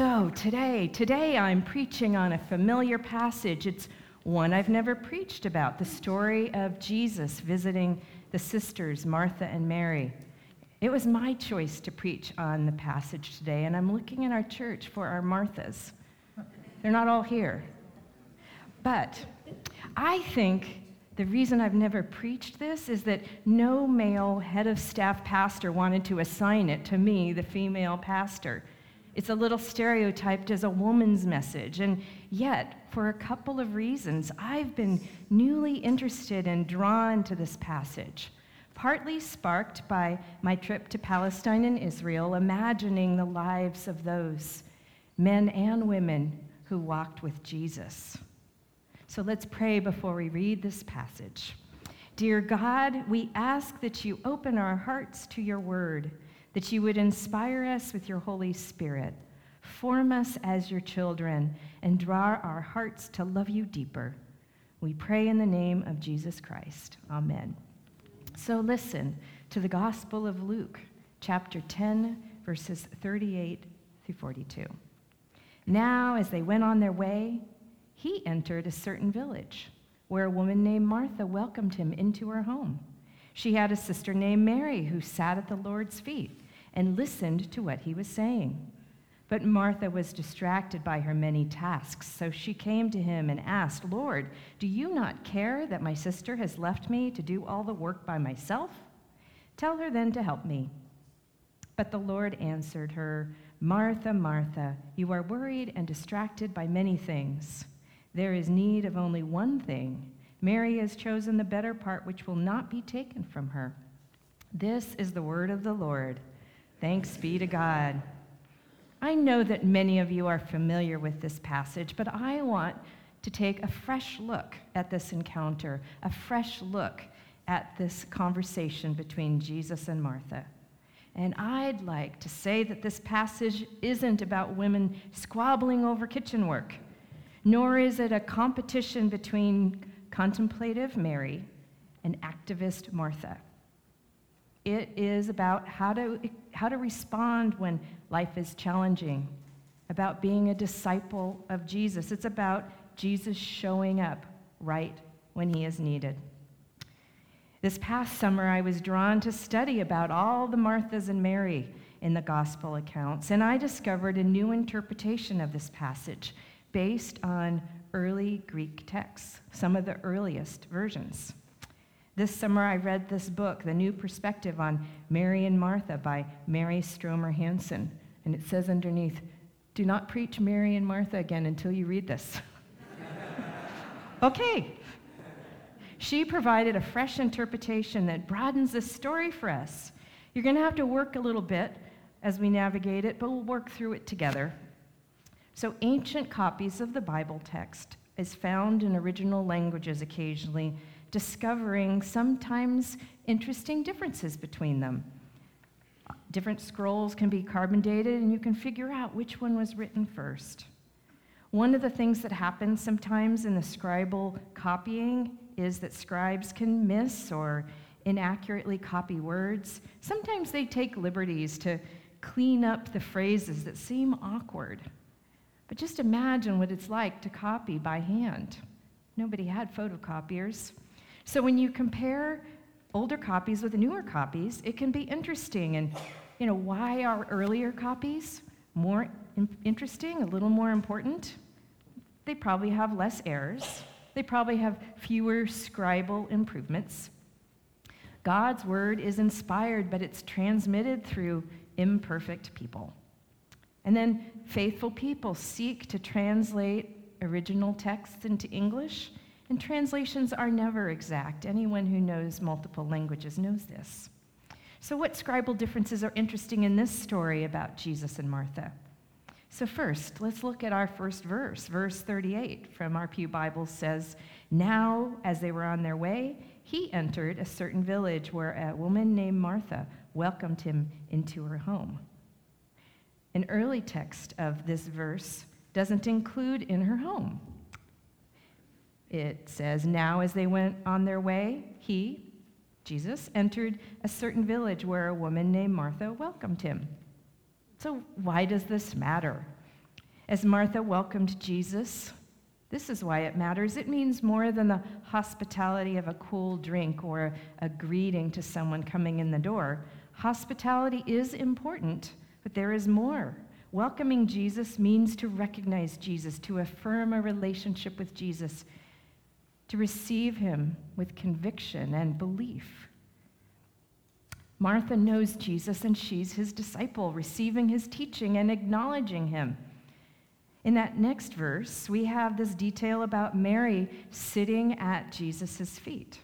So, today, today I'm preaching on a familiar passage. It's one I've never preached about the story of Jesus visiting the sisters, Martha and Mary. It was my choice to preach on the passage today, and I'm looking in our church for our Marthas. They're not all here. But I think the reason I've never preached this is that no male head of staff pastor wanted to assign it to me, the female pastor. It's a little stereotyped as a woman's message, and yet, for a couple of reasons, I've been newly interested and drawn to this passage. Partly sparked by my trip to Palestine and Israel, imagining the lives of those men and women who walked with Jesus. So let's pray before we read this passage. Dear God, we ask that you open our hearts to your word, that you would inspire us with your Holy Spirit, form us as your children, and draw our hearts to love you deeper. We pray in the name of Jesus Christ. Amen. So listen to the Gospel of Luke, chapter 10, verses 38 through 42. Now, as they went on their way, he entered a certain village where a woman named Martha welcomed him into her home. She had a sister named Mary who sat at the Lord's feet and listened to what he was saying. But Martha was distracted by her many tasks, so she came to him and asked, Lord, do you not care that my sister has left me to do all the work by myself? Tell her then to help me. But the Lord answered her, Martha, Martha, you are worried and distracted by many things there is need of only one thing. Mary has chosen the better part, which will not be taken from her. This is the word of the Lord. Thanks be to God. I know that many of you are familiar with this passage, but I want to take a fresh look at this encounter, a fresh look at this conversation between Jesus and Martha. And I'd like to say that this passage isn't about women squabbling over kitchen work nor is it a competition between contemplative Mary and activist Martha. It is about how to, how to respond when life is challenging, about being a disciple of Jesus. It's about Jesus showing up right when he is needed. This past summer, I was drawn to study about all the Marthas and Mary in the gospel accounts, and I discovered a new interpretation of this passage based on early Greek texts, some of the earliest versions. This summer, I read this book, The New Perspective on Mary and Martha by Mary Stromer Hansen. And it says underneath, Do not preach Mary and Martha again until you read this. okay. She provided a fresh interpretation that broadens the story for us. You're going to have to work a little bit as we navigate it, but we'll work through it together. So, ancient copies of the Bible text is found in original languages occasionally, discovering sometimes interesting differences between them. Different scrolls can be carbon dated, and you can figure out which one was written first. One of the things that happens sometimes in the scribal copying is that scribes can miss or inaccurately copy words. Sometimes they take liberties to clean up the phrases that seem awkward. But just imagine what it's like to copy by hand. Nobody had photocopiers. So when you compare older copies with newer copies, it can be interesting. And, you know, why are earlier copies more in- interesting, a little more important? They probably have less errors, they probably have fewer scribal improvements. God's word is inspired, but it's transmitted through imperfect people. And then faithful people seek to translate original texts into English, and translations are never exact. Anyone who knows multiple languages knows this. So, what scribal differences are interesting in this story about Jesus and Martha? So, first, let's look at our first verse. Verse 38 from our Pew Bible says, Now, as they were on their way, he entered a certain village where a woman named Martha welcomed him into her home. An early text of this verse doesn't include in her home. It says, Now as they went on their way, he, Jesus, entered a certain village where a woman named Martha welcomed him. So, why does this matter? As Martha welcomed Jesus, this is why it matters. It means more than the hospitality of a cool drink or a greeting to someone coming in the door. Hospitality is important, but there is more. Welcoming Jesus means to recognize Jesus, to affirm a relationship with Jesus, to receive him with conviction and belief. Martha knows Jesus and she's his disciple, receiving his teaching and acknowledging him. In that next verse, we have this detail about Mary sitting at Jesus' feet.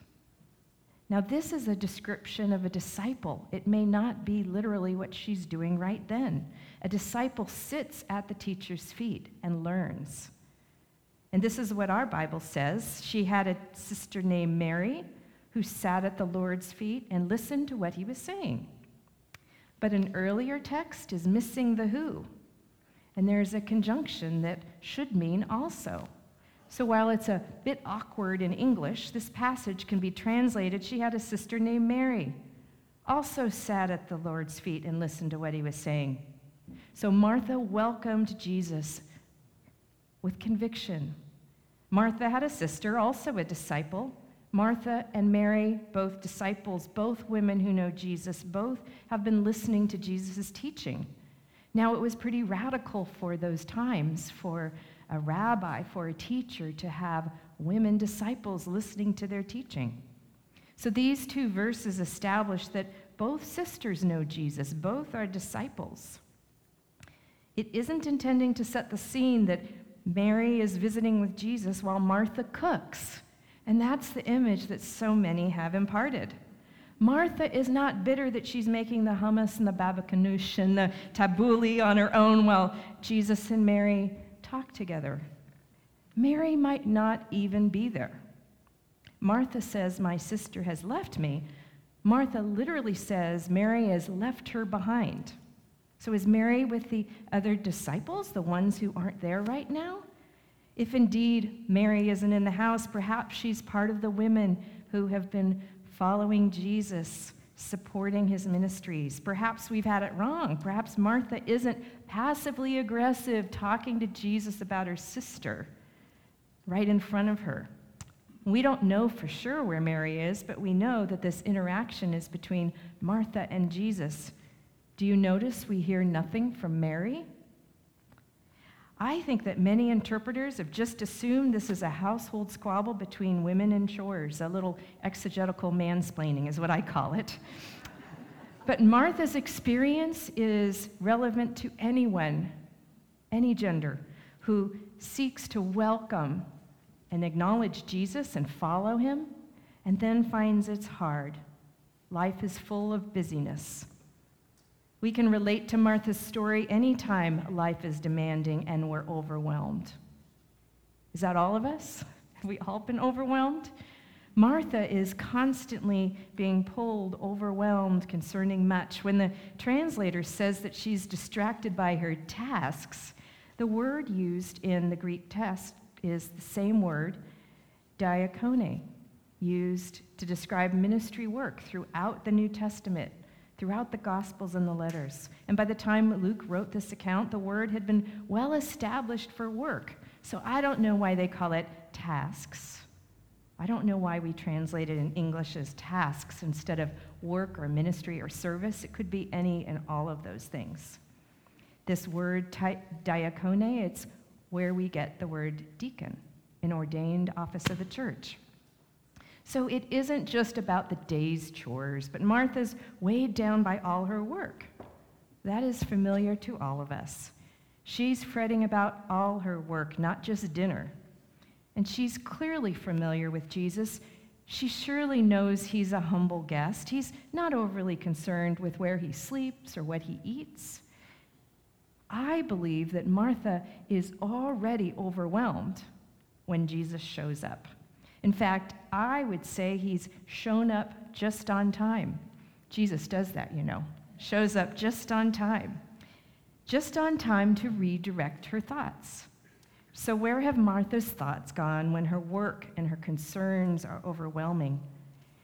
Now, this is a description of a disciple. It may not be literally what she's doing right then. A disciple sits at the teacher's feet and learns. And this is what our Bible says. She had a sister named Mary who sat at the Lord's feet and listened to what he was saying. But an earlier text is missing the who. And there's a conjunction that should mean also. So while it's a bit awkward in English, this passage can be translated She had a sister named Mary, also sat at the Lord's feet and listened to what he was saying. So Martha welcomed Jesus with conviction. Martha had a sister, also a disciple. Martha and Mary, both disciples, both women who know Jesus, both have been listening to Jesus' teaching. Now, it was pretty radical for those times for a rabbi, for a teacher to have women disciples listening to their teaching. So these two verses establish that both sisters know Jesus, both are disciples. It isn't intending to set the scene that Mary is visiting with Jesus while Martha cooks. And that's the image that so many have imparted. Martha is not bitter that she's making the hummus and the baba ganoush and the tabbouleh on her own while Jesus and Mary talk together. Mary might not even be there. Martha says, My sister has left me. Martha literally says, Mary has left her behind. So is Mary with the other disciples, the ones who aren't there right now? If indeed Mary isn't in the house, perhaps she's part of the women who have been following Jesus supporting his ministries. Perhaps we've had it wrong. Perhaps Martha isn't passively aggressive talking to Jesus about her sister right in front of her. We don't know for sure where Mary is, but we know that this interaction is between Martha and Jesus. Do you notice we hear nothing from Mary? I think that many interpreters have just assumed this is a household squabble between women and chores. A little exegetical mansplaining is what I call it. But Martha's experience is relevant to anyone, any gender, who seeks to welcome and acknowledge Jesus and follow him, and then finds it's hard. Life is full of busyness. We can relate to Martha's story anytime life is demanding and we're overwhelmed. Is that all of us? Have we all been overwhelmed? Martha is constantly being pulled, overwhelmed concerning much. When the translator says that she's distracted by her tasks, the word used in the Greek text is the same word, diakone, used to describe ministry work throughout the New Testament throughout the Gospels and the letters. And by the time Luke wrote this account, the word had been well established for work. So I don't know why they call it tasks. I don't know why we translate it in English as tasks instead of work or ministry or service. It could be any and all of those things. This word diakone, it's where we get the word deacon, an ordained office of the church. So it isn't just about the day's chores, but Martha's weighed down by all her work. That is familiar to all of us. She's fretting about all her work, not just dinner. And she's clearly familiar with Jesus. She surely knows he's a humble guest. He's not overly concerned with where he sleeps or what he eats. I believe that Martha is already overwhelmed when Jesus shows up. In fact, I would say he's shown up just on time. Jesus does that, you know, shows up just on time. Just on time to redirect her thoughts. So, where have Martha's thoughts gone when her work and her concerns are overwhelming?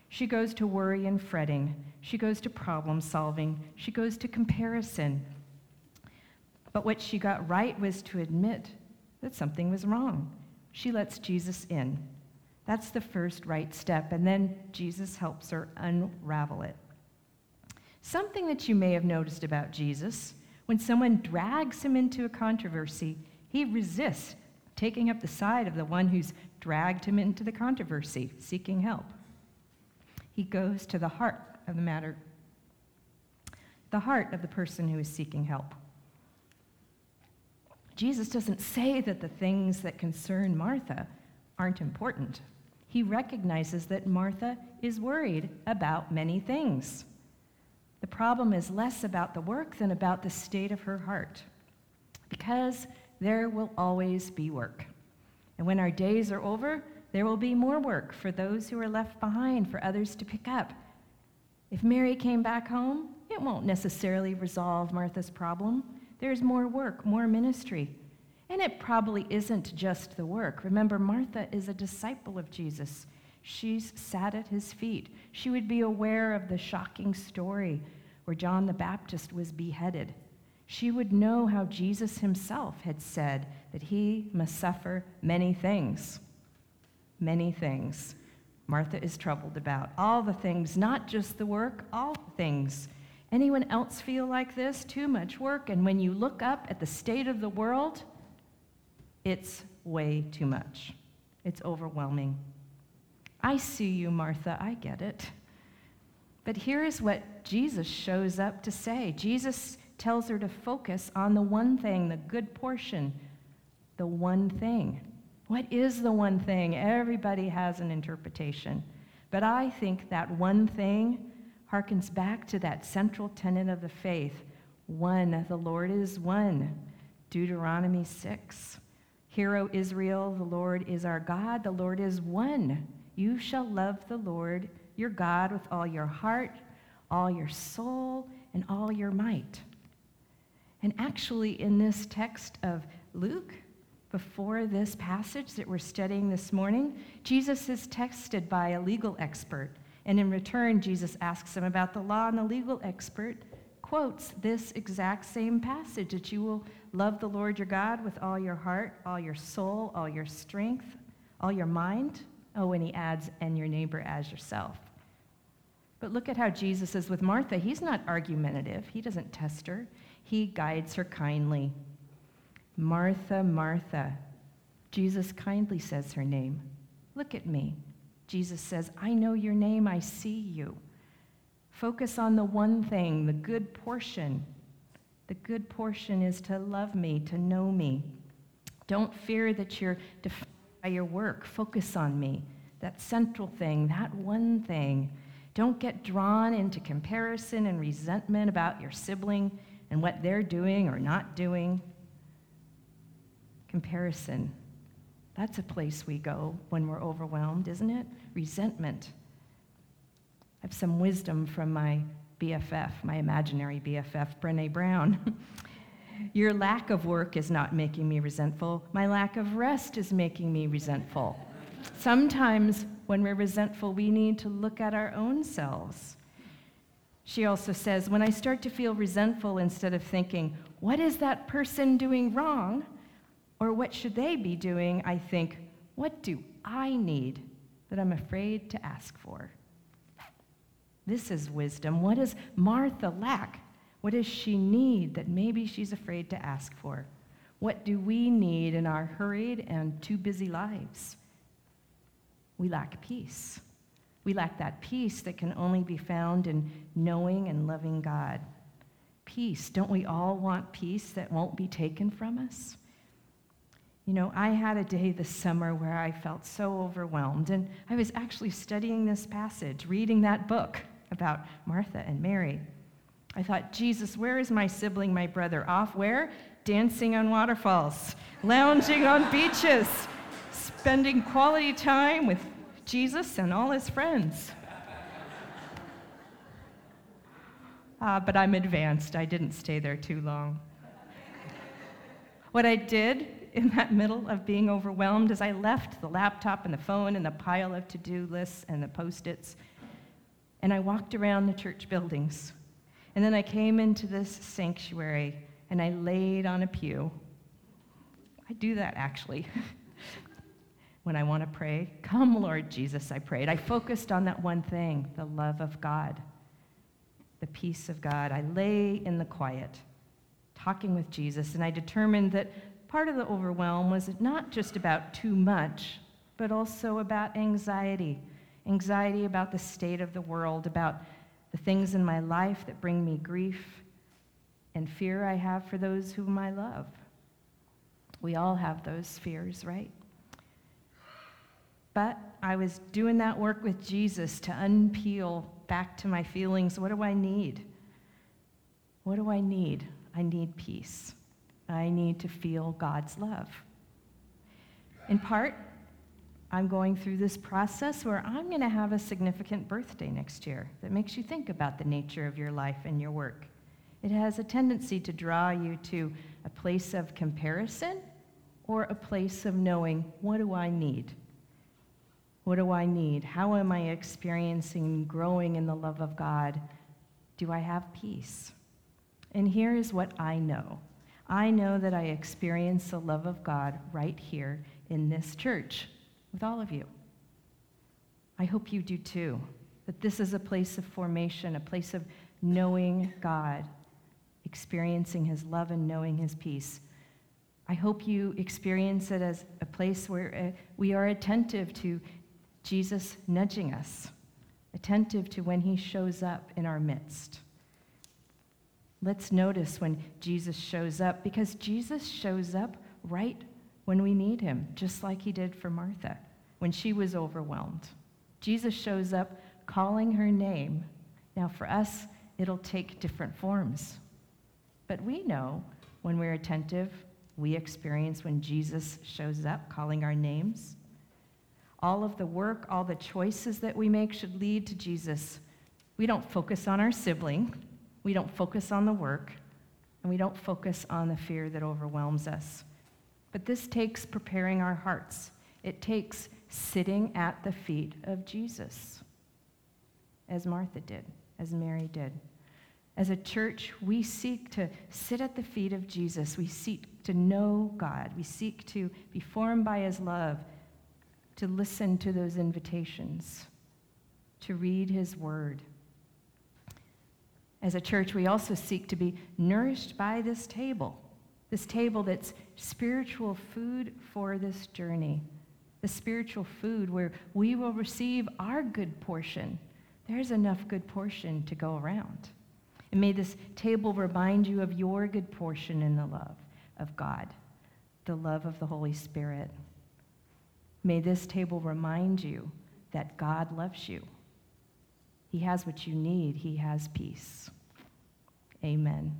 She goes to worry and fretting. She goes to problem solving. She goes to comparison. But what she got right was to admit that something was wrong. She lets Jesus in. That's the first right step, and then Jesus helps her unravel it. Something that you may have noticed about Jesus when someone drags him into a controversy, he resists taking up the side of the one who's dragged him into the controversy, seeking help. He goes to the heart of the matter, the heart of the person who is seeking help. Jesus doesn't say that the things that concern Martha aren't important. He recognizes that Martha is worried about many things. The problem is less about the work than about the state of her heart. Because there will always be work. And when our days are over, there will be more work for those who are left behind, for others to pick up. If Mary came back home, it won't necessarily resolve Martha's problem. There's more work, more ministry. And it probably isn't just the work. Remember, Martha is a disciple of Jesus. She's sat at his feet. She would be aware of the shocking story where John the Baptist was beheaded. She would know how Jesus himself had said that he must suffer many things. Many things. Martha is troubled about all the things, not just the work, all the things. Anyone else feel like this? Too much work. And when you look up at the state of the world, it's way too much. It's overwhelming. I see you, Martha. I get it. But here is what Jesus shows up to say Jesus tells her to focus on the one thing, the good portion, the one thing. What is the one thing? Everybody has an interpretation. But I think that one thing harkens back to that central tenet of the faith one, the Lord is one. Deuteronomy 6. Hear, O Israel, the Lord is our God, the Lord is one. You shall love the Lord your God with all your heart, all your soul, and all your might. And actually, in this text of Luke, before this passage that we're studying this morning, Jesus is tested by a legal expert and in return, Jesus asks him about the law, and the legal expert quotes this exact same passage that you will love the Lord your God with all your heart, all your soul, all your strength, all your mind. Oh, and he adds, and your neighbor as yourself. But look at how Jesus is with Martha. He's not argumentative, he doesn't test her, he guides her kindly. Martha, Martha. Jesus kindly says her name. Look at me. Jesus says, I know your name, I see you. Focus on the one thing, the good portion. The good portion is to love me, to know me. Don't fear that you're defined by your work. Focus on me, that central thing, that one thing. Don't get drawn into comparison and resentment about your sibling and what they're doing or not doing. Comparison. That's a place we go when we're overwhelmed, isn't it? resentment. I have some wisdom from my BFF, my imaginary BFF, Brene Brown. Your lack of work is not making me resentful. My lack of rest is making me resentful. Sometimes when we're resentful, we need to look at our own selves. She also says, when I start to feel resentful, instead of thinking, what is that person doing wrong? Or what should they be doing? I think, what do I need that I'm afraid to ask for. This is wisdom. What does Martha lack? What does she need that maybe she's afraid to ask for? What do we need in our hurried and too busy lives? We lack peace. We lack that peace that can only be found in knowing and loving God. Peace. Don't we all want peace that won't be taken from us? You know, I had a day this summer where I felt so overwhelmed, and I was actually studying this passage, reading that book about Martha and Mary. I thought, Jesus, where is my sibling, my brother? Off where? Dancing on waterfalls, lounging on beaches, spending quality time with Jesus and all his friends. Uh, but I'm advanced. I didn't stay there too long. What I did in that middle of being overwhelmed as I left the laptop and the phone and the pile of to do lists and the post its. And I walked around the church buildings. And then I came into this sanctuary and I laid on a pew. I do that actually. when I want to pray, come, Lord Jesus, I prayed. I focused on that one thing the love of God, the peace of God. I lay in the quiet, talking with Jesus, and I determined that part of the overwhelm was not just about too much, but also about anxiety anxiety about the state of the world, about the things in my life that bring me grief and fear I have for those whom I love. We all have those fears, right? But I was doing that work with Jesus to unpeel back to my feelings. What do I need? What do I need? I need peace. I need to feel God's love. In part, I'm going through this process where I'm going to have a significant birthday next year that makes you think about the nature of your life and your work. It has a tendency to draw you to a place of comparison or a place of knowing what do I need? What do I need? How am I experiencing growing in the love of God? Do I have peace? And here is what I know I know that I experience the love of God right here in this church with all of you. I hope you do too. That this is a place of formation, a place of knowing God, experiencing His love and knowing His peace. I hope you experience it as a place where uh, we are attentive to Jesus nudging us, attentive to when He shows up in our midst. Let's notice when Jesus shows up because Jesus shows up right when we need him, just like he did for Martha when she was overwhelmed. Jesus shows up calling her name. Now, for us, it'll take different forms. But we know when we're attentive, we experience when Jesus shows up calling our names. All of the work, all the choices that we make should lead to Jesus. We don't focus on our sibling, we don't focus on the work, and we don't focus on the fear that overwhelms us. But this takes preparing our hearts. It takes sitting at the feet of Jesus, as Martha did, as Mary did. As a church, we seek to sit at the feet of Jesus. We seek to know God. We seek to be formed by his love, to listen to those invitations, to read his word. As a church, we also seek to be nourished by this table this table that's spiritual food for this journey, the spiritual food where we will receive our good portion. There's enough good portion to go around. And may this table remind you of your good portion in the love of God, the love of the Holy Spirit. May this table remind you that God loves you. He has what you need, He has peace. Amen.